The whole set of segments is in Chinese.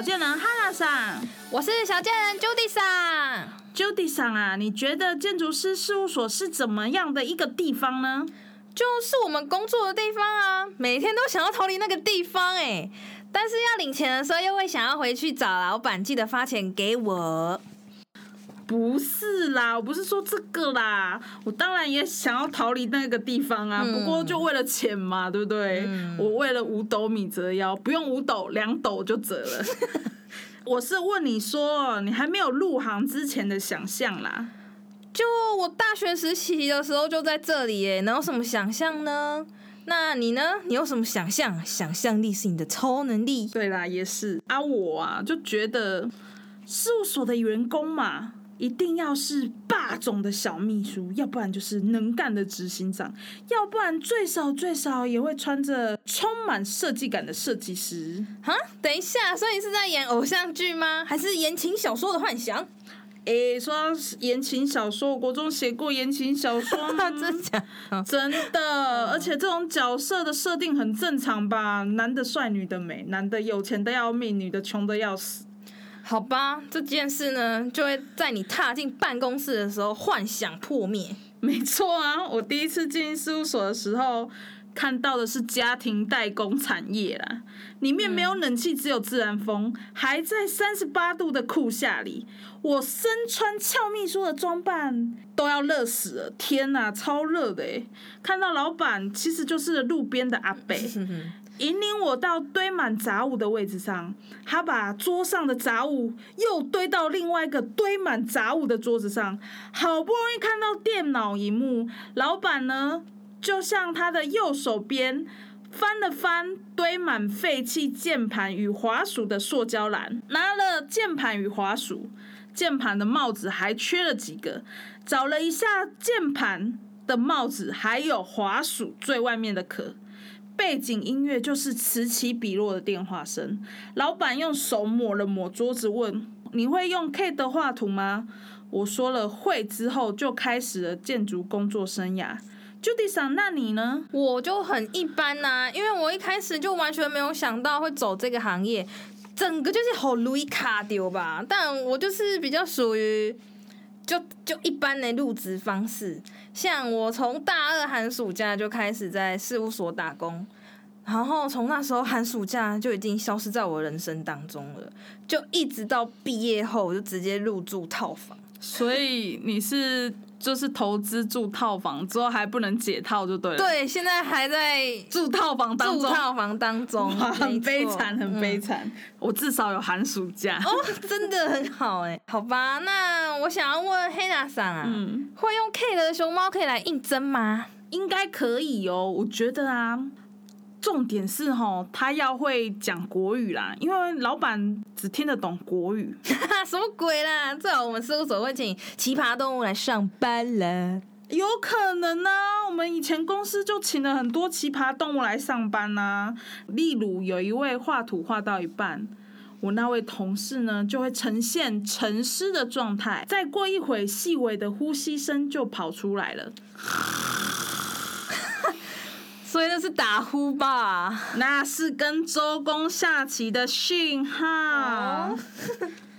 小贱人哈娜桑，我是小贱人 Judy 桑。Judy 桑啊，你觉得建筑师事务所是怎么样的一个地方呢？就是我们工作的地方啊，每天都想要逃离那个地方哎，但是要领钱的时候又会想要回去找老板，记得发钱给我。不是啦，我不是说这个啦，我当然也想要逃离那个地方啊，不过就为了钱嘛，对不对？我为了五斗米折腰，不用五斗，两斗就折了。我是问你说，你还没有入行之前的想象啦？就我大学实习的时候就在这里耶，能有什么想象呢？那你呢？你有什么想象？想象力是你的超能力。对啦，也是啊，我啊就觉得事务所的员工嘛。一定要是霸总的小秘书，要不然就是能干的执行长，要不然最少最少也会穿着充满设计感的设计师。哈，等一下，所以是在演偶像剧吗？还是言情小说的幻想？诶，说言情小说，国中写过言情小说吗？真假？真的，而且这种角色的设定很正常吧？男的帅，女的美，男的有钱的要命，女的穷的要死。好吧，这件事呢，就会在你踏进办公室的时候幻想破灭。没错啊，我第一次进事务所的时候，看到的是家庭代工产业啦，里面没有冷气，只有自然风，还在三十八度的酷夏里，我身穿俏秘书的装扮都要热死了。天哪，超热的诶看到老板其实就是路边的阿北。引领我到堆满杂物的位置上，他把桌上的杂物又堆到另外一个堆满杂物的桌子上。好不容易看到电脑荧幕，老板呢就向他的右手边翻了翻堆满废弃键盘与滑鼠的塑胶篮，拿了键盘与滑鼠，键盘的帽子还缺了几个，找了一下键盘的帽子还有滑鼠最外面的壳。背景音乐就是此起彼落的电话声。老板用手抹了抹桌子，问：“你会用 K 的画图吗？”我说了会之后，就开始了建筑工作生涯。Judy 桑，那你呢？我就很一般呐，因为我一开始就完全没有想到会走这个行业，整个就是好路易卡丢吧。但我就是比较属于。就就一般的入职方式，像我从大二寒暑假就开始在事务所打工，然后从那时候寒暑假就已经消失在我人生当中了，就一直到毕业后我就直接入住套房。所以你是？就是投资住套房之后还不能解套就对了。对，现在还在住套房当中。住套房当中，很悲惨，很悲惨。我至少有寒暑假。哦，真的很好哎。好吧，那我想要问黑娜桑啊，会用 K 的熊猫可以来应征吗？应该可以哦，我觉得啊。重点是哈，他要会讲国语啦，因为老板只听得懂国语。什么鬼啦？最好我们事务所会请奇葩动物来上班了。有可能呢，我们以前公司就请了很多奇葩动物来上班呐。例如有一位画图画到一半，我那位同事呢就会呈现沉思的状态，再过一会细微的呼吸声就跑出来了。所以那是打呼吧？那是跟周公下棋的讯号。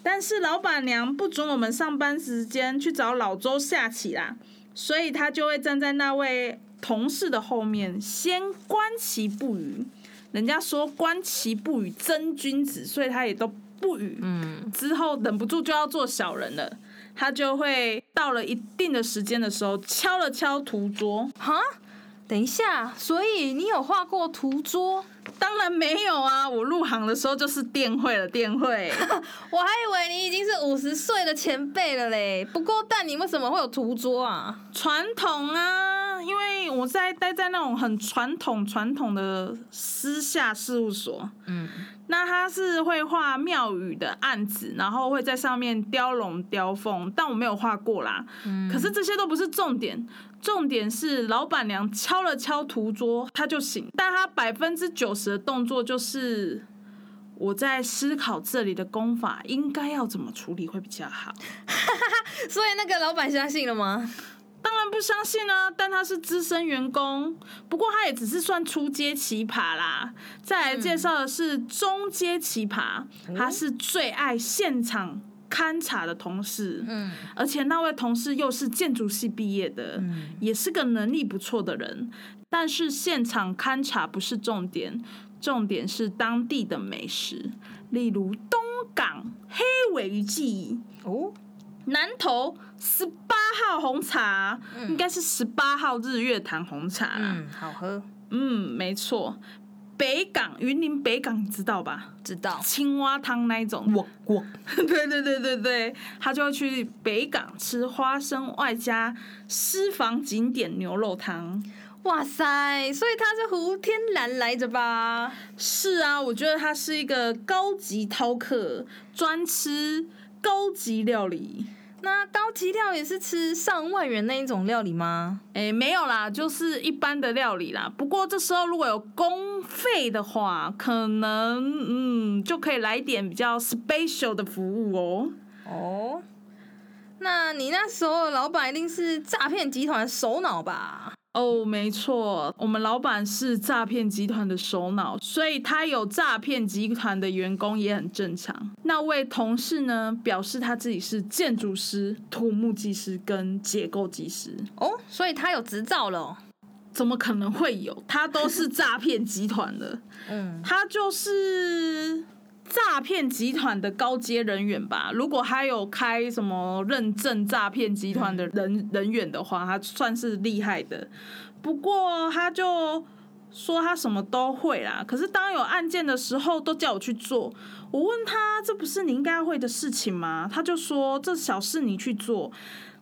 但是老板娘不准我们上班时间去找老周下棋啦，所以他就会站在那位同事的后面，先观其不语。人家说观其不语真君子，所以他也都不语。嗯，之后忍不住就要做小人了，他就会到了一定的时间的时候，敲了敲图桌。哈？等一下，所以你有画过图桌？当然没有啊！我入行的时候就是电绘了，电绘。我还以为你已经是五十岁的前辈了嘞。不过，但你为什么会有图桌啊？传统啊，因为我在待在那种很传统、传统的私下事务所。嗯。那他是会画庙宇的案子，然后会在上面雕龙雕凤，但我没有画过啦。嗯。可是这些都不是重点，重点是老板娘敲了敲图桌，他就醒。但他百分之九十的动作就是我在思考这里的功法应该要怎么处理会比较好。所以那个老板相信了吗？当然不相信啊，但他是资深员工，不过他也只是算初阶奇葩啦。再来介绍的是中阶奇葩，他是最爱现场勘察的同事，嗯，而且那位同事又是建筑系毕业的，也是个能力不错的人。但是现场勘察不是重点，重点是当地的美食，例如东港黑尾鱼记。哦，南投号红茶，应该是十八号日月潭红茶啦。嗯，好喝，嗯，没错。北港云林北港你知道吧？知道。青蛙汤那一种，我我 对对对对对，他就会去北港吃花生外加私房景点牛肉汤。哇塞，所以他是胡天然来着吧？是啊，我觉得他是一个高级饕客，专吃高级料理。那高级料也是吃上万元那一种料理吗？哎，没有啦，就是一般的料理啦。不过这时候如果有公费的话，可能嗯就可以来点比较 special 的服务哦。哦，那你那时候老板一定是诈骗集团首脑吧？哦，没错，我们老板是诈骗集团的首脑，所以他有诈骗集团的员工也很正常。那位同事呢，表示他自己是建筑师、土木技师跟结构技师。哦，所以他有执照了哦。怎么可能会有？他都是诈骗集团的，嗯，他就是诈骗集团的高阶人员吧。如果他有开什么认证诈骗集团的人人员的话，他算是厉害的。不过他就说他什么都会啦，可是当有案件的时候，都叫我去做。我问他这不是你应该会的事情吗？他就说这小事你去做。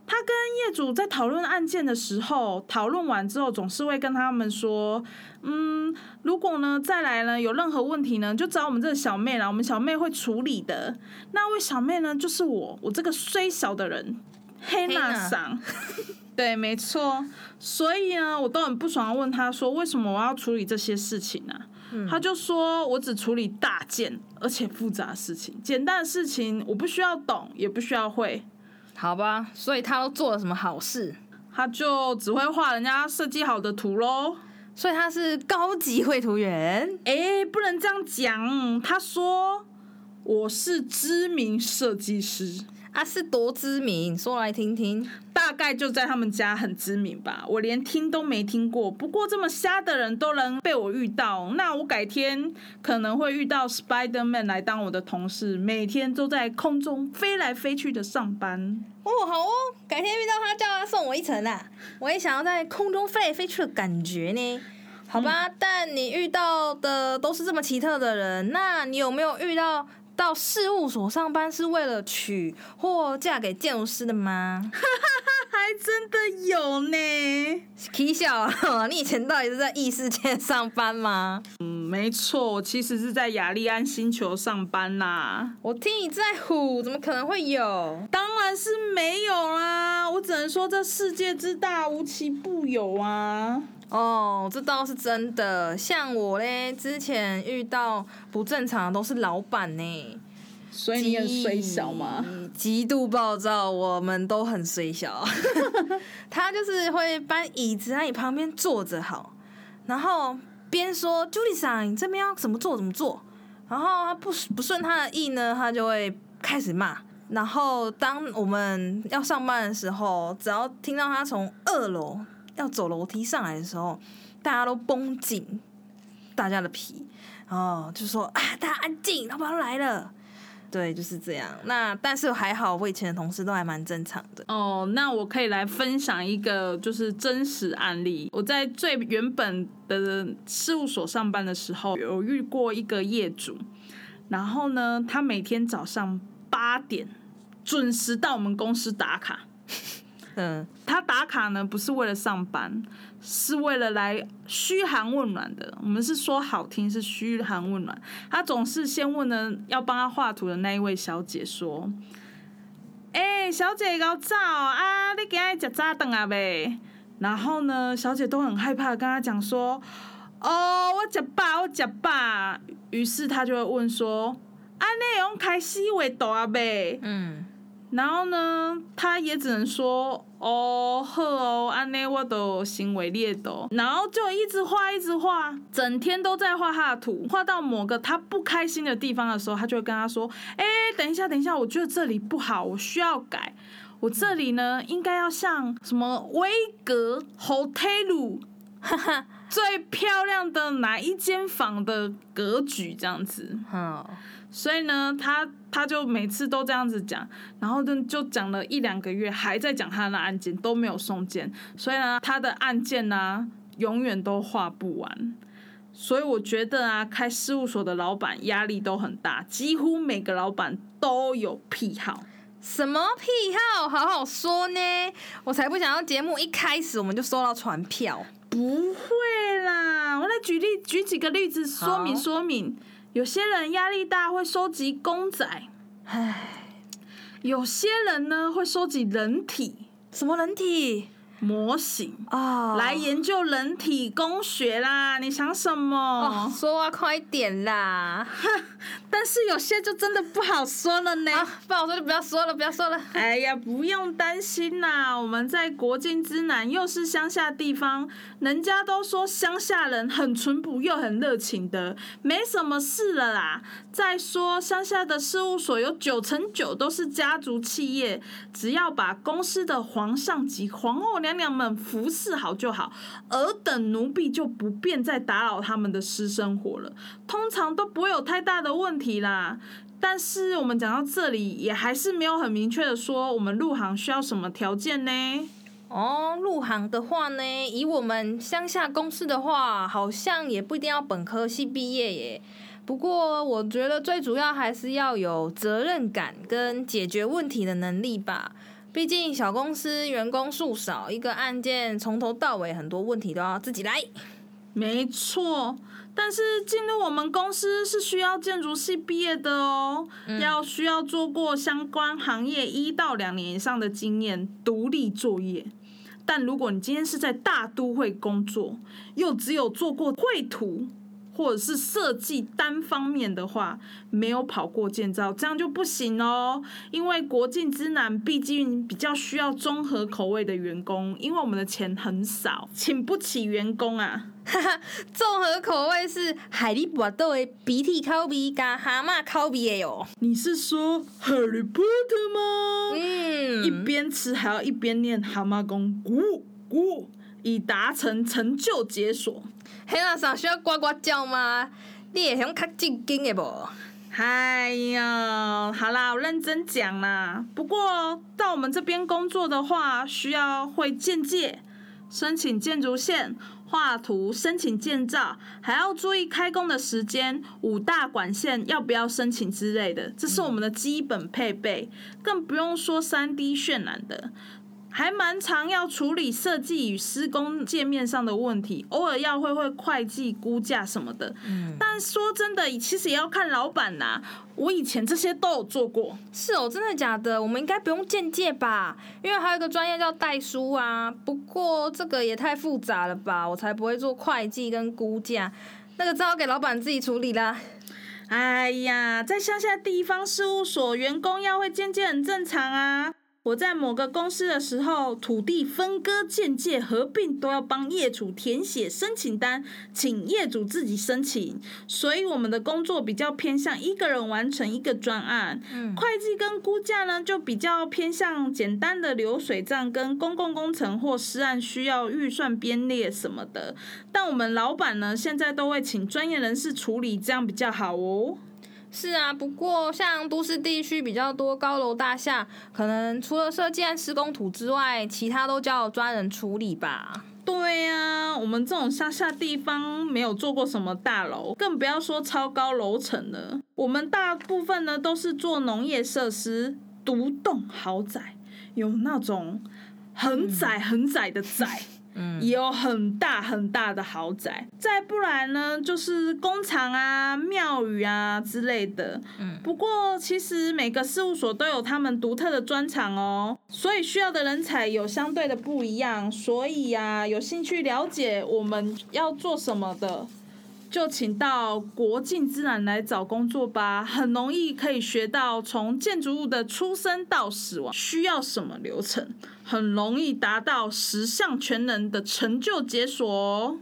他跟业主在讨论案件的时候，讨论完之后总是会跟他们说，嗯，如果呢再来呢有任何问题呢，就找我们这个小妹啦，我们小妹会处理的。那位小妹呢，就是我，我这个虽小的人，黑娜娜桑。对，没错。所以呢，我都很不爽，问他说，为什么我要处理这些事情呢、他就说我只处理大件而且复杂的事情，简单的事情我不需要懂，也不需要会。好吧，所以他都做了什么好事？他就只会画人家设计好的图喽。所以他是高级绘图员。哎，不能这样讲。他说我是知名设计师，啊，是多知名？说来听听。大概就在他们家很知名吧。我连听都没听过。不过这么瞎的人都能被我遇到，那我改天可能会遇到 Spider Man 来当我的同事，每天都在空中飞来飞去的上班。哦，好哦，改天遇到他，叫他送我一程啊！我也想要在空中飞来飞去的感觉呢。好吧，但你遇到的都是这么奇特的人，那你有没有遇到到事务所上班是为了娶或嫁给建筑师的吗？还真的有呢。K 笑啊，你以前到底是在异世界上班吗？嗯，没错，我其实是在雅利安星球上班啦。我听你在唬，怎么可能会有？当然是没有啦，我只能说这世界之大，无奇不有啊。哦，这倒是真的。像我嘞，之前遇到不正常的都是老板呢。所以你很衰小吗？极度暴躁，我们都很衰小。他就是会搬椅子在你旁边坐着好，然后边说 “Julie 桑，你这边要怎么做怎么做”，然后他不不顺他的意呢，他就会开始骂。然后当我们要上班的时候，只要听到他从二楼要走楼梯上来的时候，大家都绷紧大家的皮，然后就说啊，大家安静，老板来了。对，就是这样。那但是还好，我以前的同事都还蛮正常的。哦，那我可以来分享一个就是真实案例。我在最原本的事务所上班的时候，有遇过一个业主，然后呢，他每天早上八点准时到我们公司打卡。嗯，他打卡呢，不是为了上班，是为了来嘘寒问暖的。我们是说好听，是嘘寒问暖。他总是先问呢，要帮他画图的那一位小姐说：“哎、小姐搞早啊，你今日食早顿啊呗？”然后呢，小姐都很害怕，跟他讲说：“哦，我食饱，我食饱。”于是他就会问说：“啊，内容开始画图啊呗？”嗯，然后呢，他也只能说哦呵哦，安内我都行为列的，然后就一直画一直画，整天都在画他的图，画到某个他不开心的地方的时候，他就会跟他说，哎，等一下等一下，我觉得这里不好，我需要改，我这里呢应该要像什么威格 hotel，哈哈，最漂亮的哪一间房的格局？这样子，嗯，所以呢，他他就每次都这样子讲，然后就就讲了一两个月，还在讲他的案件都没有送件，所以呢，他的案件呢永远都画不完。所以我觉得啊，开事务所的老板压力都很大，几乎每个老板都有癖好。什么癖好？好好说呢，我才不想要节目一开始我们就收到传票。不会啦，我来举例举几个例子说明好说明。有些人压力大会收集公仔，唉，有些人呢会收集人体。什么人体模型。啊？来研究人体工学啦！你想什么？哦，说话快点啦！但是有些就真的不好说了呢。啊，不好说就不要说了，不要说了。哎呀，不用担心啦，我们在国境之南，又是乡下地方，人家都说乡下人很淳朴又很热情的，没什么事了啦。再说乡下的事务所有九成九都是家族企业，只要把公司的皇上及皇后娘娘们服侍好就好，尔等奴婢就不便再打扰他们的私生活了，通常都不会有太大的问题啦。但是我们讲到这里，也还是没有很明确的说我们入行需要什么条件呢？哦，入行的话呢，以我们乡下公司的话，好像也不一定要本科系毕业耶。不过我觉得最主要还是要有责任感跟解决问题的能力吧。毕竟小公司员工数少，一个案件从头到尾很多问题都要自己来。没错，但是进入我们公司是需要建筑系毕业的哦，要需要做过相关行业一到两年以上的经验，独立作业。但如果你今天是在大都会工作，又只有做过绘图或者是设计单方面的话，没有跑过建造，这样就不行哦。因为国境之南毕竟比较需要综合口味的员工，因为我们的钱很少，请不起员工啊。哈哈综合口味是海利波特的鼻涕烤鼻加蛤蟆烤鼻的哟。你是说 Harry Potter 吗？嗯，一边吃还要一边念蛤蟆功，咕咕，以达成成就解锁。黑那啥需要呱呱叫吗？你会晓较正经的无？哎呀，好啦，我认真讲啦。不过到我们这边工作的话，需要会建界、申请建筑线、画图、申请建造，还要注意开工的时间、五大管线要不要申请之类的，这是我们的基本配备。更不用说三 D 渲染的。还蛮常要处理设计与施工界面上的问题，偶尔要会会会计估价什么的。嗯但说真的，其实也要看老板呐、我以前这些都有做过。是哦，真的假的？我们应该不用间界吧？因为还有一个专业叫代书啊。不过这个也太复杂了吧，我才不会做会计跟估价，那个只好给老板自己处理啦。哎呀，在乡下地方事务所，员工要会间接很正常啊。我在某个公司的时候，土地分割、间界、合并都要帮业主填写申请单，请业主自己申请，所以我们的工作比较偏向一个人完成一个专案。嗯会计跟估价呢，就比较偏向简单的流水账跟公共工程或私案需要预算编列什么的。但我们老板呢，现在都会请专业人士处理，这样比较好哦。是啊，不过像都市地区比较多高楼大厦，可能除了设计和施工图之外，其他都交由专人处理吧。对呀、我们这种乡下地方没有做过什么大楼，更不要说超高楼层了。我们大部分呢都是做农业设施、独栋豪宅，有那种很窄很窄的窄。嗯也有很大很大的豪宅，再不然呢，就是工厂啊、庙宇啊之类的。嗯不过其实每个事务所都有他们独特的专长哦，所以需要的人才有相对的不一样。所以呀、有兴趣了解我们要做什么的，就请到国境之南来找工作吧，很容易可以学到从建筑物的出生到死亡需要什么流程，很容易达到十项全能的成就解锁哦。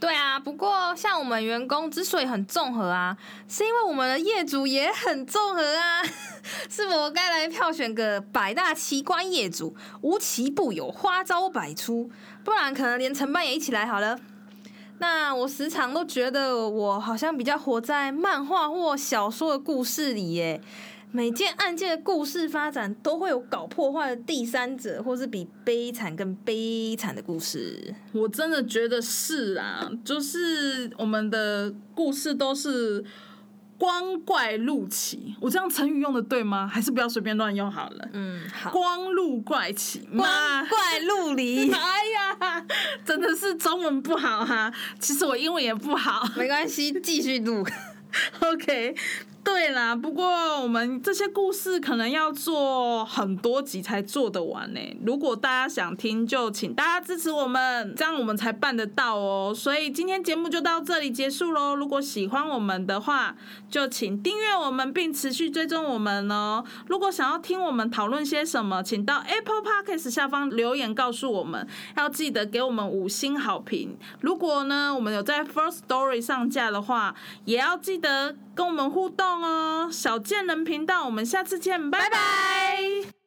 对啊，不过像我们员工之所以很综合啊，是因为我们的业主也很综合啊。是否该来票选个百大奇观业主？无奇不有，花招百出。不然可能连承办也一起来好了。那我时常都觉得我好像比较活在漫画或小说的故事里耶。每件案件的故事发展都会有搞破坏的第三者，或是比悲惨更悲惨的故事。我真的觉得是啊，就是我们的故事都是光怪陆奇。我这样成语用的对吗？还是不要随便乱用好了。嗯，好。光路怪奇，光怪陆离。哎呀，真的是中文不好哈。其实我英文也不好，没关系，继续录。OK。对啦，不过我们这些故事可能要做很多集才做得完呢。如果大家想听，就请大家支持我们，这样我们才办得到哦。所以今天节目就到这里结束喽。如果喜欢我们的话，就请订阅我们并持续追踪我们哦。如果想要听我们讨论些什么，请到 Apple Podcast 下方留言告诉我们，要记得给我们五星好评。如果呢，我们有在 First Story 上架的话，也要记得跟我们互动。哦，小贱人频道，我们下次见，拜拜。